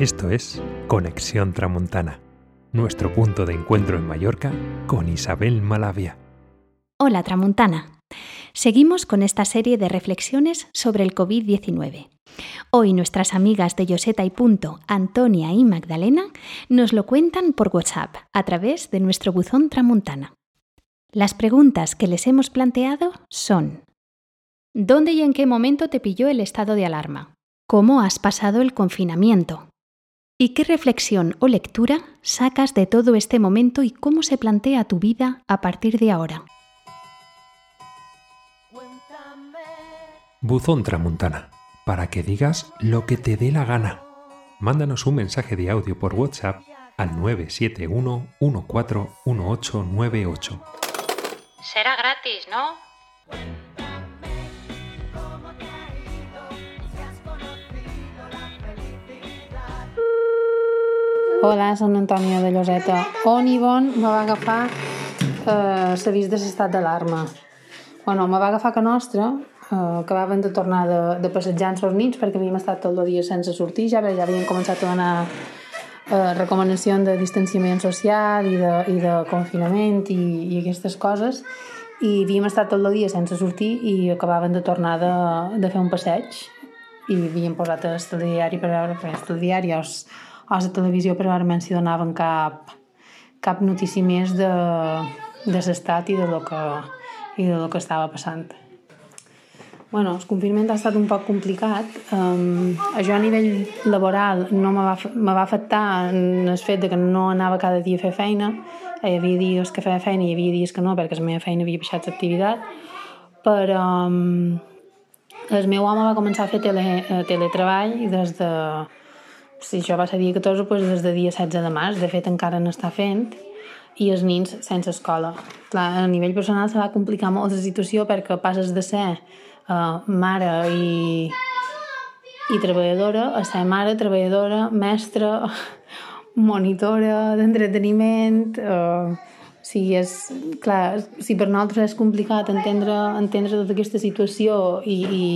Esto es Conexión Tramontana, nuestro punto de encuentro en Mallorca con Isabel Malavia. Hola Tramontana. Seguimos con esta serie de reflexiones sobre el COVID-19. Hoy nuestras amigas de Yoseta y Punto, Antonia y Magdalena, nos lo cuentan por WhatsApp a través de nuestro buzón Tramontana. Las preguntas que les hemos planteado son ¿Dónde y en qué momento te pilló el estado de alarma? ¿Cómo has pasado el confinamiento? ¿Y qué reflexión o lectura sacas de todo este momento y cómo se plantea tu vida a partir de ahora? Buzón Tramontana, para que digas lo que te dé la gana. Mándanos un mensaje de audio por WhatsApp al 971 141898. Será gratis, ¿no? Hola, som Antònia de Lloseta. On i bon me va agafar eh, l'avís de l'estat d'alarma. Bueno, me va agafar que nostra, eh, acabaven de tornar de, de passejar amb els nits perquè havíem estat tot el dia sense sortir, ja, ja havien començat a donar eh, recomanacions de distanciament social i de, i de confinament i, i aquestes coses i havíem estat tot el dia sense sortir i acabaven de tornar de, de fer un passeig i havíem posat el telediari per veure, perquè el telediari els, a la televisió però realment si donaven cap, cap notícia més de, de l'estat i de lo que, i de lo que estava passant. Bueno, el confinament ha estat un poc complicat. Um, jo a nivell laboral no me va, me va afectar en el fet de que no anava cada dia a fer feina. Hi havia dies que feia feina i hi havia dies que no, perquè la meva feina havia baixat l'activitat. Però um, el meu home va començar a fer tele, eh, teletreball des de, si això va ser dia 14, doncs des de dia 16 de març, de fet encara no està fent, i els nins sense escola. Clar, a nivell personal se va complicar molt la situació perquè passes de ser uh, mare i, i treballadora a ser mare, treballadora, mestra, monitora d'entreteniment... Uh, sí, és, clar, si per nosaltres és complicat entendre, entendre tota aquesta situació i, i,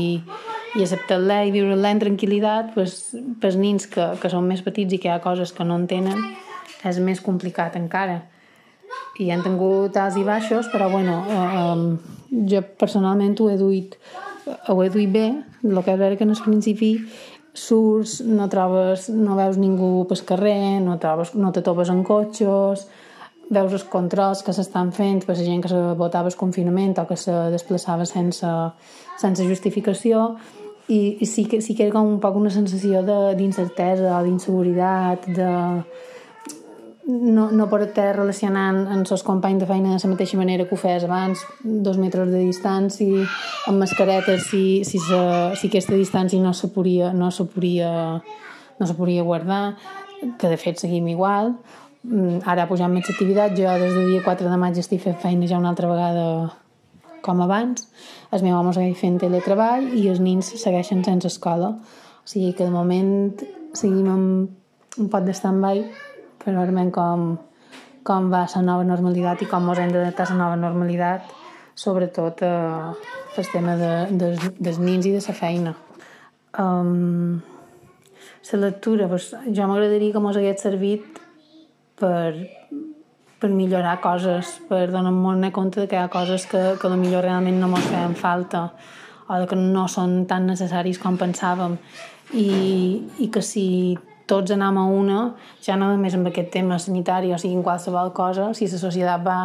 i acceptar-la i viure-la en tranquil·litat, pues, pels nins que, que són més petits i que hi ha coses que no entenen, és més complicat encara. I han tingut alts i baixos, però bueno, eh, jo personalment ho he duit, ho he duit bé, el que és veure que en el principi surts, no trobes, no veus ningú pel carrer, no, trobes, no te topes en cotxes, veus els controls que s'estan fent per la gent que se votava el confinament o que se desplaçava sense, sense justificació i, i sí, que, sí que era un poc una sensació d'incertesa d'inseguretat, de no, no poder relacionant amb els companys de feina de la mateixa manera que ho fes abans, dos metres de distància, amb mascaretes, si, si, se, si aquesta distància no se podia, no se podia, no se podia guardar, que de fet seguim igual, ara ha pujat més activitat, jo des del dia 4 de maig estic fent feina ja una altra vegada com abans, el meu home segueix fent teletreball i els nins segueixen sense escola. O sigui que de moment seguim amb un pot de stand-by per veure com, com va la nova normalitat i com ens hem d'adaptar a la nova normalitat, sobretot eh, el tema de, de, dels nins i de la feina. Um, la lectura, doncs, jo m'agradaria que mos hagués servit per, per millorar coses, per donar-nos compte que hi ha coses que, que millor realment no ens feien falta o que no són tan necessaris com pensàvem. I, i que si tots anem a una, ja no només amb aquest tema sanitari, o sigui, en qualsevol cosa, si la societat va,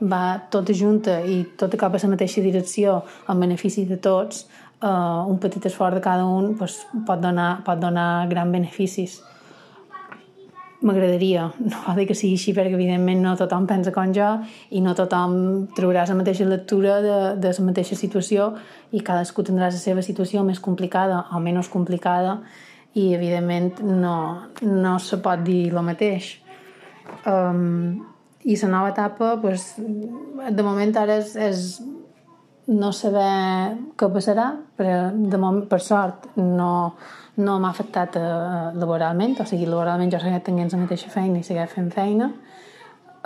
va tota junta i tota cap a la mateixa direcció en benefici de tots, uh, un petit esforç de cada un pues, pot, donar, pot donar grans beneficis m'agradaria, no va dir que sigui així perquè evidentment no tothom pensa com jo i no tothom trobarà la mateixa lectura de, de la mateixa situació i cadascú tindrà la seva situació més complicada o menys complicada i evidentment no, no se pot dir el mateix. Um, i la nova etapa pues, de moment ara és, és no saber què passarà però de moment, per sort no, no m'ha afectat eh, laboralment, o sigui, laboralment jo segueix tenint la mateixa feina i segueix fent feina.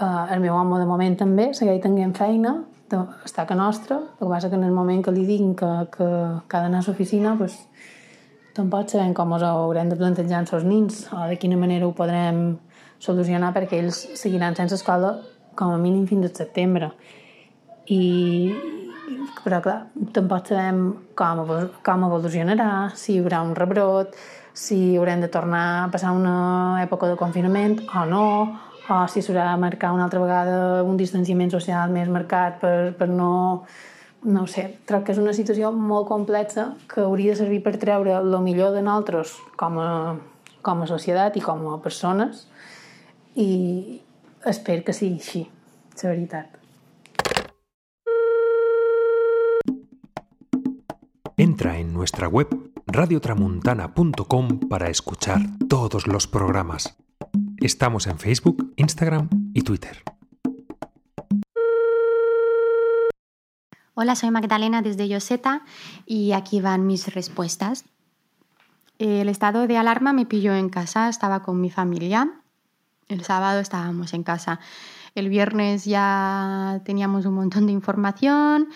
Eh, el meu home de moment també segueix tenint feina, de, està que nostra, el que passa que en el moment que li dic que, que, que ha d'anar a l'oficina, pues, tampoc sabem com ens haurem de plantejar amb els nins o de quina manera ho podrem solucionar perquè ells seguiran sense escola com a mínim fins al setembre. I, però clar, tampoc sabem com, com evolucionarà, si hi haurà un rebrot, si haurem de tornar a passar una època de confinament o no, o si s'haurà de marcar una altra vegada un distanciament social més marcat per, per no no sé, trob que és una situació molt complexa que hauria de servir per treure el millor de nosaltres com a, com a societat i com a persones i espero que sigui així, la veritat. Entra en nuestra web radiotramuntana.com para escuchar todos los programas. Estamos en Facebook, Instagram y Twitter. Hola, soy Magdalena desde Yoseta y aquí van mis respuestas. El estado de alarma me pilló en casa, estaba con mi familia. El sábado estábamos en casa. El viernes ya teníamos un montón de información.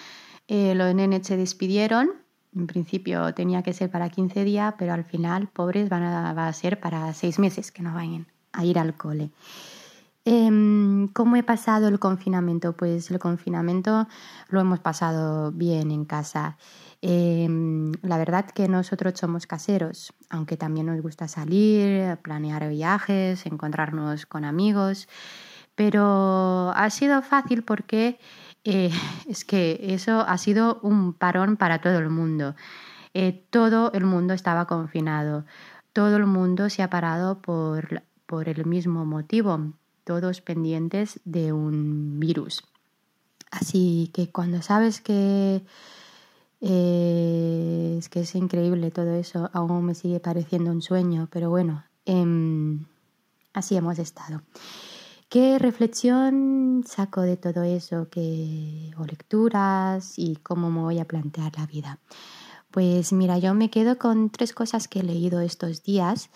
Eh, los nenes se despidieron. En principio tenía que ser para 15 días, pero al final, pobres, van a, va a ser para 6 meses que no vayan a ir al cole. Em, ¿Cómo he pasado el confinamiento? Pues el confinamiento lo hemos pasado bien en casa. Em, la verdad que nosotros somos caseros, aunque también nos gusta salir, planear viajes, encontrarnos con amigos, pero ha sido fácil porque eh, es que eso ha sido un parón para todo el mundo. Eh, todo el mundo estaba confinado, todo el mundo se ha parado por, por el mismo motivo, todos pendientes de un virus. Así que cuando sabes que eh, es que es increíble todo eso, aún me sigue pareciendo un sueño, pero bueno, em, así hemos estado. ¿Qué reflexión saco de todo eso? ¿Qué, o lecturas y cómo me voy a plantear la vida? Pues mira, yo me quedo con tres cosas que he leído estos días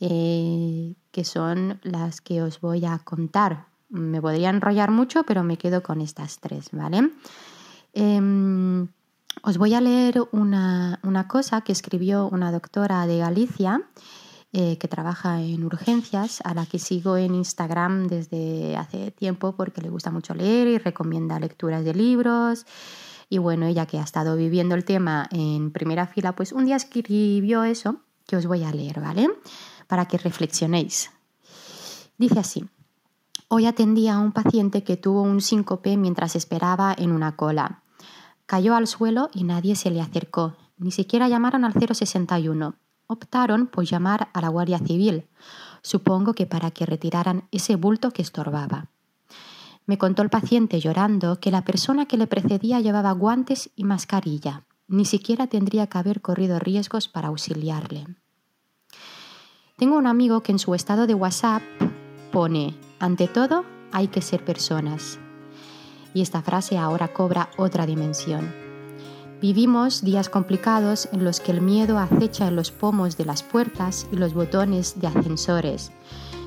eh, que son las que os voy a contar. Me podría enrollar mucho, pero me quedo con estas tres, ¿vale? Em, os voy a leer una, cosa que escribió una doctora de Galicia eh, que trabaja en urgencias, a la que sigo en Instagram desde hace tiempo porque le gusta mucho leer y recomienda lecturas de libros. Y bueno, ella que ha estado viviendo el tema en primera fila, pues un día escribió eso que os voy a leer, ¿vale? para que reflexionéis. Dice así, hoy atendí a un paciente que tuvo un síncope mientras esperaba en una cola. Cayó al suelo y nadie se le acercó, ni siquiera llamaron al 061. Optaron por llamar a la Guardia Civil, supongo que para que retiraran ese bulto que estorbaba. Me contó el paciente llorando que la persona que le precedía llevaba guantes y mascarilla. Ni siquiera tendría que haber corrido riesgos para auxiliarle. Tengo un amigo que en su estado de WhatsApp pone, ante todo, hay que ser personas. Y esta frase ahora cobra otra dimensión. Vivimos días complicados en los que el miedo acecha en los pomos de las puertas y los botones de ascensores,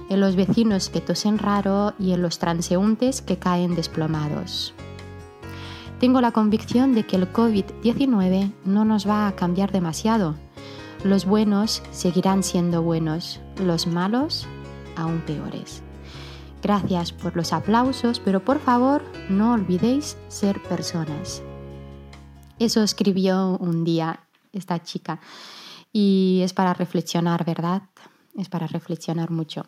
en los vecinos que tosen raro y en los transeúntes que caen desplomados. Tengo la convicción de que el COVID-19 no nos va a cambiar demasiado los buenos seguirán siendo buenos, los malos aún peores. Gracias por los aplausos, pero por favor no olvidéis ser personas. Eso escribió un día esta chica y es para reflexionar, ¿verdad? Es para reflexionar mucho.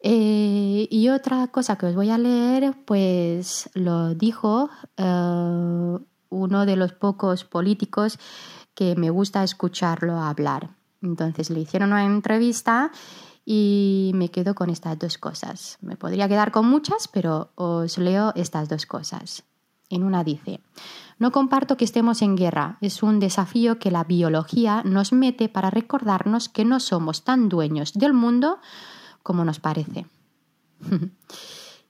Eh, y otra cosa que os voy a leer, pues lo dijo eh, uno de los pocos políticos que me gusta escucharlo hablar. Entonces le hicieron una entrevista y me quedo con estas dos cosas. Me podría quedar con muchas, pero os leo estas dos cosas. En una dice, no comparto que estemos en guerra, es un desafío que la biología nos mete para recordarnos que no somos tan dueños del mundo como nos parece.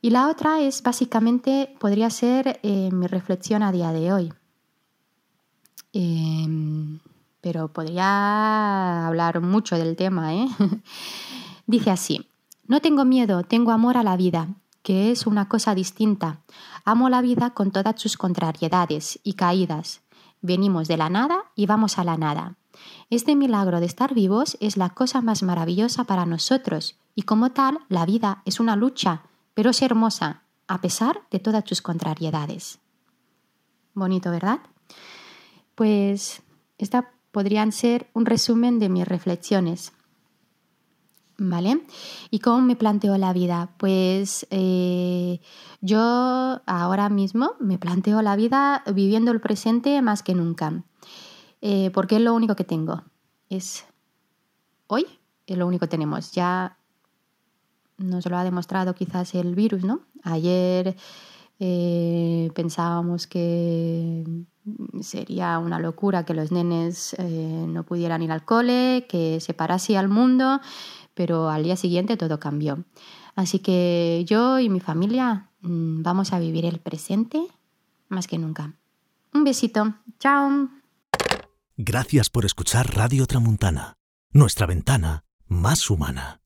y la otra es básicamente, podría ser eh, mi reflexión a día de hoy. Em, pero podría hablar mucho del tema. ¿eh? Dice así, no tengo miedo, tengo amor a la vida, que es una cosa distinta. Amo la vida con todas sus contrariedades y caídas. Venimos de la nada y vamos a la nada. Este milagro de estar vivos es la cosa más maravillosa para nosotros y como tal la vida es una lucha, pero es hermosa, a pesar de todas tus contrariedades. Bonito, ¿verdad? Pues esta podrían ser un resumen de mis reflexiones. ¿Vale? ¿Y cómo me planteo la vida? Pues eh, yo ahora mismo me planteo la vida viviendo el presente más que nunca, eh, porque es lo único que tengo. Es hoy, es lo único que tenemos. Ya nos lo ha demostrado quizás el virus, ¿no? Ayer eh, pensábamos que sería una locura que los nenes no pudieran ir al cole, que se parase al mundo pero al día siguiente todo cambió. Así que yo y mi familia mm, vamos a vivir el presente más que nunca. Un besito. Chao. Gracias por escuchar Radio Tramuntana, nuestra ventana más humana.